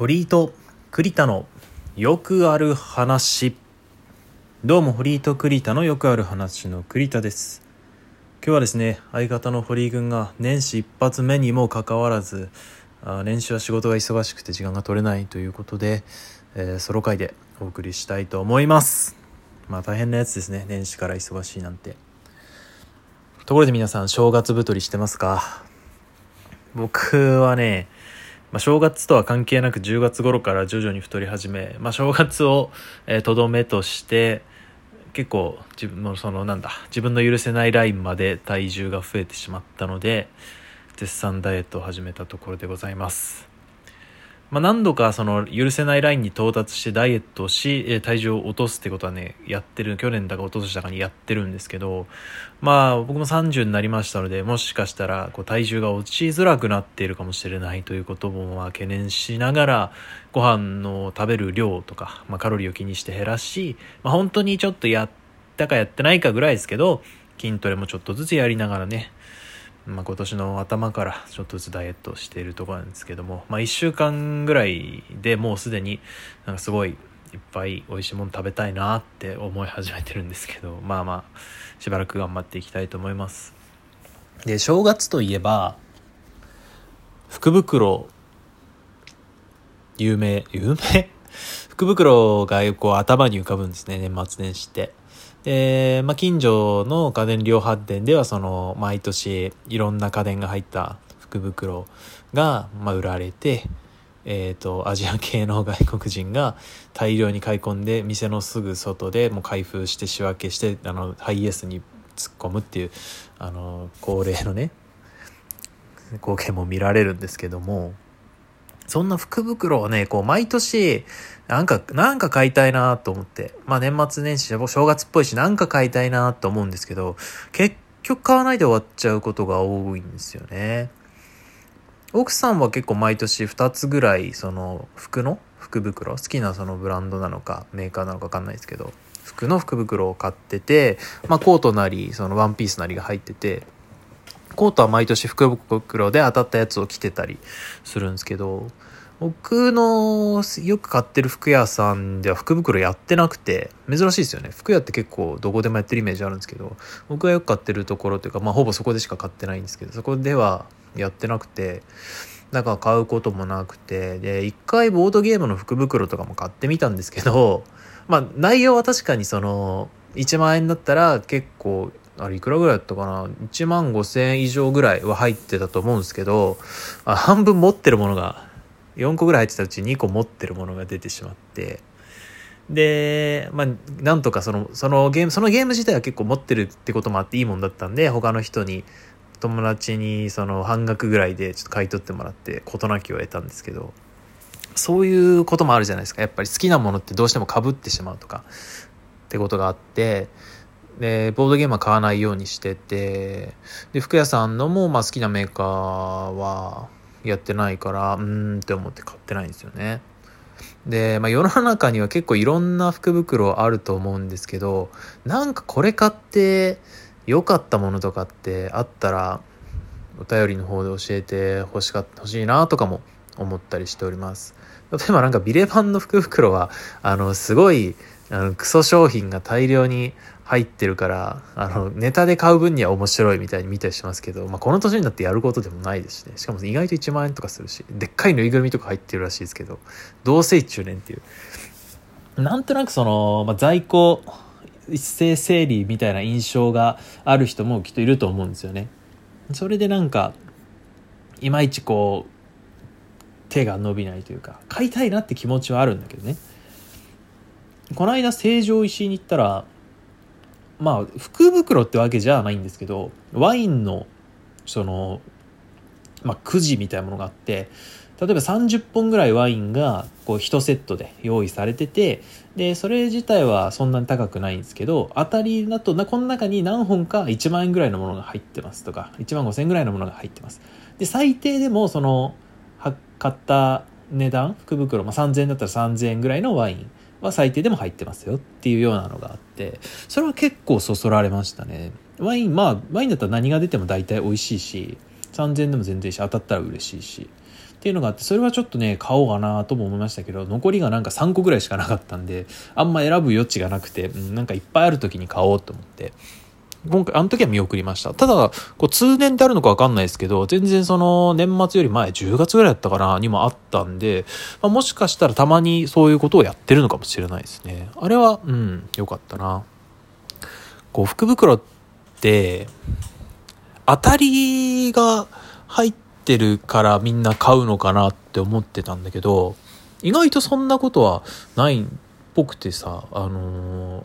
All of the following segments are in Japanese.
堀井と栗田のよくある話。どうも堀井と栗田のよくある話の栗田です。今日はですね相方の堀井君が年始一発目にもかかわらずあ年始は仕事が忙しくて時間が取れないということで、えーソロ会でお送りしたいと思います。まあ大変なやつですね。年始から忙しいなんて。ところで皆さん正月太りしてますか？僕はねまあ、正月とは関係なく10月頃から徐々に太り始め、まあ、正月をとど、めとして結構自分のそのなんだ自分の許せないラインまで体重が増えてしまったので絶賛ダイエットを始めたところでございます。まあ、何度かその許せないラインに到達してダイエットをしえ体重を落とすってことはねやってる去年だか落としたかにやってるんですけどまあ僕も30になりましたのでもしかしたらこう体重が落ちづらくなっているかもしれないということもまあ懸念しながらご飯の食べる量とか、まあ、カロリーを気にして減らし、まあ、本当にちょっとやったかやってないかぐらいですけど筋トレもちょっとずつやりながらねまあ、今年の頭からちょっとずつダイエットしているところなんですけども、まあ、1週間ぐらいでもうすでになんかすごいいっぱい美味しいもの食べたいなって思い始めてるんですけどまあまあしばらく頑張っていきたいと思います。で正月といえば福袋有名有名？福袋がこう頭に浮かぶんですね年末年始って。で、まあ、近所の家電量販店ではその毎年いろんな家電が入った福袋が、まあ、売られて、えー、とアジア系の外国人が大量に買い込んで店のすぐ外でもう開封して仕分けしてあのハイエースに突っ込むっていうあの恒例のね光景も見られるんですけども。そんな福袋をね、こう、毎年、なんか、なんか買いたいなと思って。まあ年末年始、正月っぽいし、なんか買いたいなと思うんですけど、結局買わないで終わっちゃうことが多いんですよね。奥さんは結構毎年2つぐらい、その、服の福袋、好きなそのブランドなのか、メーカーなのかわかんないですけど、服の福袋を買ってて、まあコートなり、そのワンピースなりが入ってて、コートは毎年福袋で当たったやつを着てたりするんですけど、僕のよく買ってる服屋さんでは福袋やってなくて、珍しいですよね。服屋って結構どこでもやってるイメージあるんですけど、僕がよく買ってるところというか、まあほぼそこでしか買ってないんですけど、そこではやってなくて、だか買うこともなくて、で、一回ボードゲームの福袋とかも買ってみたんですけど、まあ内容は確かにその、1万円だったら結構あれいくらぐらいだったかな？1万5千円以上ぐらいは入ってたと思うんですけどあ半分持ってるものが4個ぐらい入ってたうち2個持ってるものが出てしまって。でまあなんとかそのそのゲームそのゲーム自体は結構持ってるってこともあっていいもんだったんで他の人に友達にその半額ぐらいでちょっと買い取ってもらって事なきを得たんですけど。そういうこともあるじゃないですか。やっぱり好きなものってどうしてもかぶってしまうとかってことがあってで、ボードゲームは買わないようにしてて、で、服屋さんのも、まあ好きなメーカーはやってないから、うーんって思って買ってないんですよね。で、まあ世の中には結構いろんな福袋あると思うんですけど、なんかこれ買って良かったものとかってあったら、お便りの方で教えてほしか、欲しいなとかも思ったりしております。例えばなんかビレ版の福袋は、あの、すごい、あの、クソ商品が大量に入ってるから、あの、ネタで買う分には面白いみたいに見たりしますけど、まあ、この年になってやることでもないですしね。しかも意外と1万円とかするし、でっかいぬいぐるみとか入ってるらしいですけど、どうせ一中年っていう。なんとなくその、まあ、在庫一斉整理みたいな印象がある人もきっといると思うんですよね。それでなんか、いまいちこう、手が伸びないというか、買いたいなって気持ちはあるんだけどね。この間成城石井に行ったらまあ福袋ってわけじゃないんですけどワインのそのまあくじみたいなものがあって例えば30本ぐらいワインがこう1セットで用意されててでそれ自体はそんなに高くないんですけど当たりだとなこの中に何本か1万円ぐらいのものが入ってますとか1万5千円ぐらいのものが入ってます。で最低でもその買った値段福袋、まあ、3000円だったら3000円ぐらいのワインは最低でも入ってますよっていうようなのがあってそれは結構そそられましたね。ワインまあワインだったら何が出ても大体美味しいし3000円でも全然いいし当たったら嬉しいしっていうのがあってそれはちょっとね買おうかなとも思いましたけど残りがなんか3個ぐらいしかなかったんであんま選ぶ余地がなくて、うん、なんかいっぱいある時に買おうと思って。今回、あの時は見送りました。ただ、こう、通年ってあるのかわかんないですけど、全然その、年末より前、10月ぐらいだったかな、にもあったんで、まあ、もしかしたらたまにそういうことをやってるのかもしれないですね。あれは、うん、よかったな。こう、福袋って、当たりが入ってるからみんな買うのかなって思ってたんだけど、意外とそんなことはないっぽくてさ、あのー、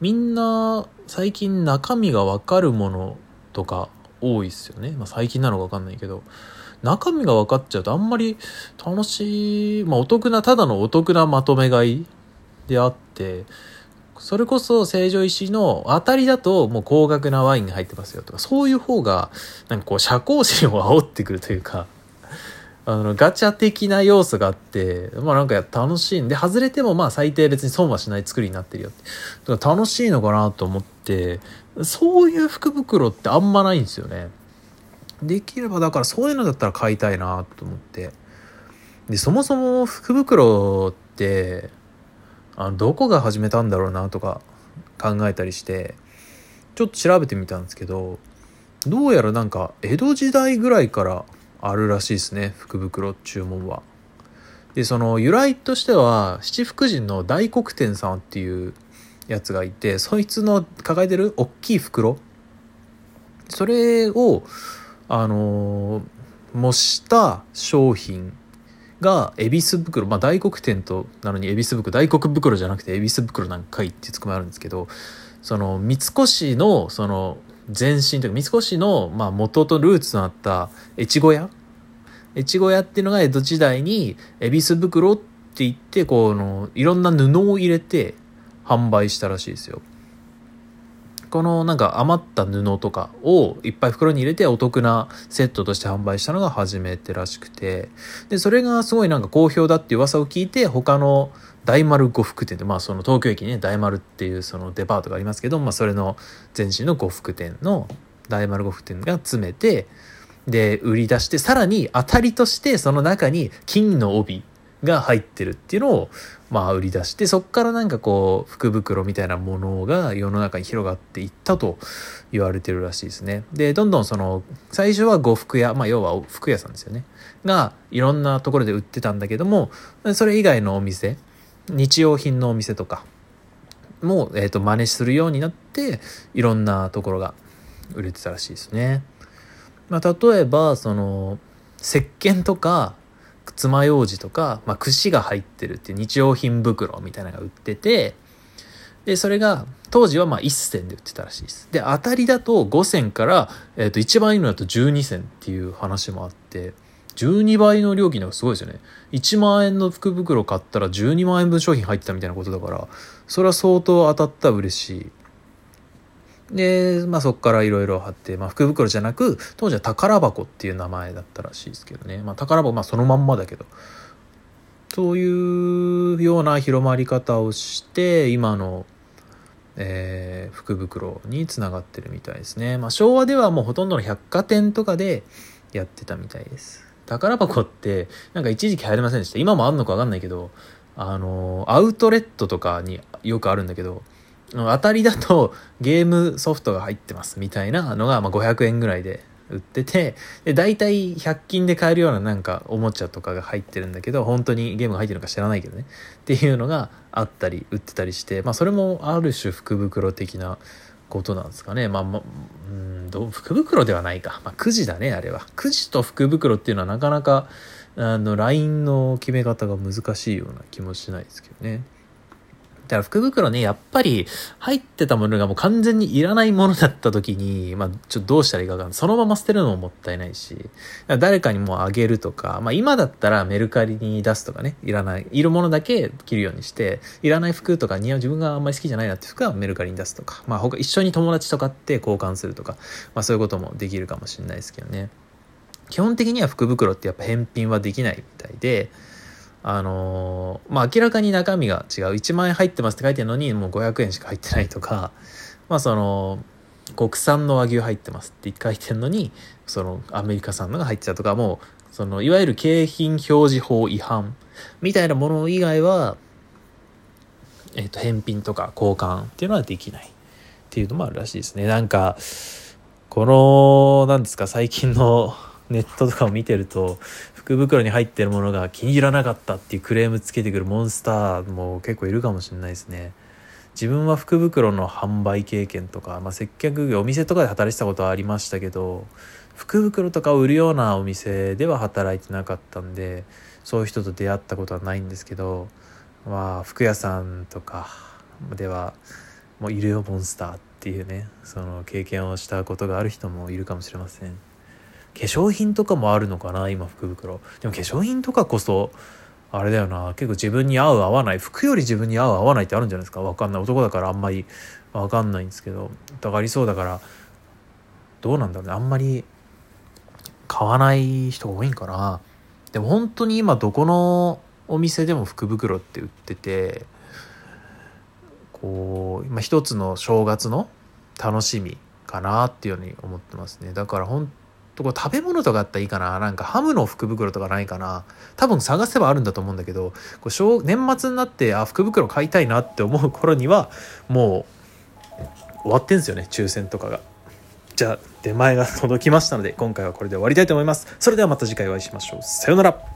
みんな最近中身がわかるものとか多いっすよね。まあ最近なのかわかんないけど。中身が分かっちゃうとあんまり楽しい、まあお得な、ただのお得なまとめ買いであって、それこそ成城石の当たりだともう高額なワインが入ってますよとか、そういう方が、なんかこう社交心を煽ってくるというか、あの、ガチャ的な要素があって、まあなんか楽しいんで、外れてもまあ最低別に損はしない作りになってるよって。楽しいのかなと思って、そういう福袋ってあんまないんですよね。できればだからそういうのだったら買いたいなと思って。で、そもそも福袋って、あの、どこが始めたんだろうなとか考えたりして、ちょっと調べてみたんですけど、どうやらなんか江戸時代ぐらいからあるらしいですね福袋注文は。でその由来としては七福神の大黒天さんっていうやつがいてそいつの抱えてる大きい袋それをあの模した商品が恵比寿袋まあ大黒天となのに恵比寿袋大黒袋じゃなくて恵比寿袋なんかいってつくもあるんですけどその三越のその前身というか三越のまあ元とルーツとなった越後屋？越後屋っていうのが江戸時代に恵比寿袋って言ってこのいろんな布を入れて販売したらしいですよ。このなんか余った布とかをいっぱい袋に入れてお得なセットとして販売したのが初めてらしくてでそれがすごいなんか好評だって噂を聞いて他の大丸呉服店でまあその東京駅にね大丸っていうそのデパートがありますけど、まあ、それの前身の呉服店の大丸呉服店が詰めてで売り出してさらに当たりとしてその中に金の帯が入ってるっていうのをまあ売り出してそっからなんかこう福袋みたいなものが世の中に広がっていったと言われてるらしいですね。でどんどんその最初は呉服屋まあ要は服屋さんですよねがいろんなところで売ってたんだけどもそれ以外のお店日用品のお店とかも、えー、と真似するようになっていろんなところが売れてたらしいですね。まあ、例えばその石鹸とか爪楊枝とか、まあ、串が入ってるっていう日用品袋みたいなのが売ってて、で、それが、当時はま1銭で売ってたらしいです。で、当たりだと5銭から、え、ー、と、一番いいのだと12銭っていう話もあって、12倍の料金のがすごいですよね。1万円の福袋買ったら12万円分商品入ってたみたいなことだから、それは相当当たったら嬉しい。で、まあそこからいろいろ貼って、まあ福袋じゃなく、当時は宝箱っていう名前だったらしいですけどね。まあ宝箱、まあそのまんまだけど。そういうような広まり方をして、今の、えー、福袋につながってるみたいですね。まあ昭和ではもうほとんどの百貨店とかでやってたみたいです。宝箱ってなんか一時期流行りませんでした？今もあんのかわかんないけど、あの、アウトレットとかによくあるんだけど、当たりだとゲームソフトが入ってますみたいなのがま500円ぐらいで売ってて、で、大体100均で買えるようななんかおもちゃとかが入ってるんだけど、本当にゲームが入ってるのか知らないけどね。っていうのがあったり、売ってたりして、まあそれもある種福袋的なことなんですかね。まあ、まうんどう福袋ではないか。まあくじだね、あれは。くじと福袋っていうのはなかなか、あの、ラインの決め方が難しいような気もしないですけどね。だから福袋ね、やっぱり入ってたものがもう完全にいらないものだった時に、まあちょっとどうしたらいいかわか。そのまま捨てるのももったいないし、誰かにもうあげるとか、まあ今だったらメルカリに出すとかね、いらない、いるものだけ着るようにして、いらない服とか似合う自分があんまり好きじゃないなって服はメルカリに出すとか、まあ他一緒に友達とかって交換するとか、まあそういうこともできるかもしれないですけどね。基本的には福袋ってやっぱ返品はできないみたいで、あのー、まあ明らかに中身が違う1万円入ってますって書いてるのにもう500円しか入ってないとかまあその国産の和牛入ってますって書いてるのにそのアメリカ産のが入ってたとかもうその、いわゆる景品表示法違反みたいなもの以外は、えっ、と、返品とか交換っていうのはできないっていうのもあるらしいですね。なんか、この、なんですか、最近のネットとかを見てると、福袋に入ってるものが気に入らなかったっていうクレームつけてくるモンスターも結構いるかもしれないですね。自分は福袋の販売経験とか、まあ、接客業お店とかで働いてたことはありましたけど福袋とかを売るようなお店では働いてなかったんでそういう人と出会ったことはないんですけどまあ服屋さんとかではもういるよモンスターっていうねその経験をしたことがある人もいるかもしれません化粧品とかもあるのかな今福袋。でも化粧品とかこそあれだよな。結構自分に合う合わない服より自分に合う合わないってあるんじゃないですか。分かんない。男だからあんまり分かんないんですけど。だからありそうだからどうなんだろうね。あんまり買わない人が多いんかな。でも本当に今どこのお店でも福袋って売っててこう今一つの正月の楽しみかなっていうように思ってますね。だから本とこ食べ物とかあったらいいかな。なんかハムの福袋とかないかな。多分探せばあるんだと思うんだけどこう年末になってあ福袋買いたいなって思う頃にはもう終わってんすよね。抽選とかが。じゃあ出前が届きましたので今回はこれで終わりたいと思います。それではまた次回お会いしましょう。さようなら。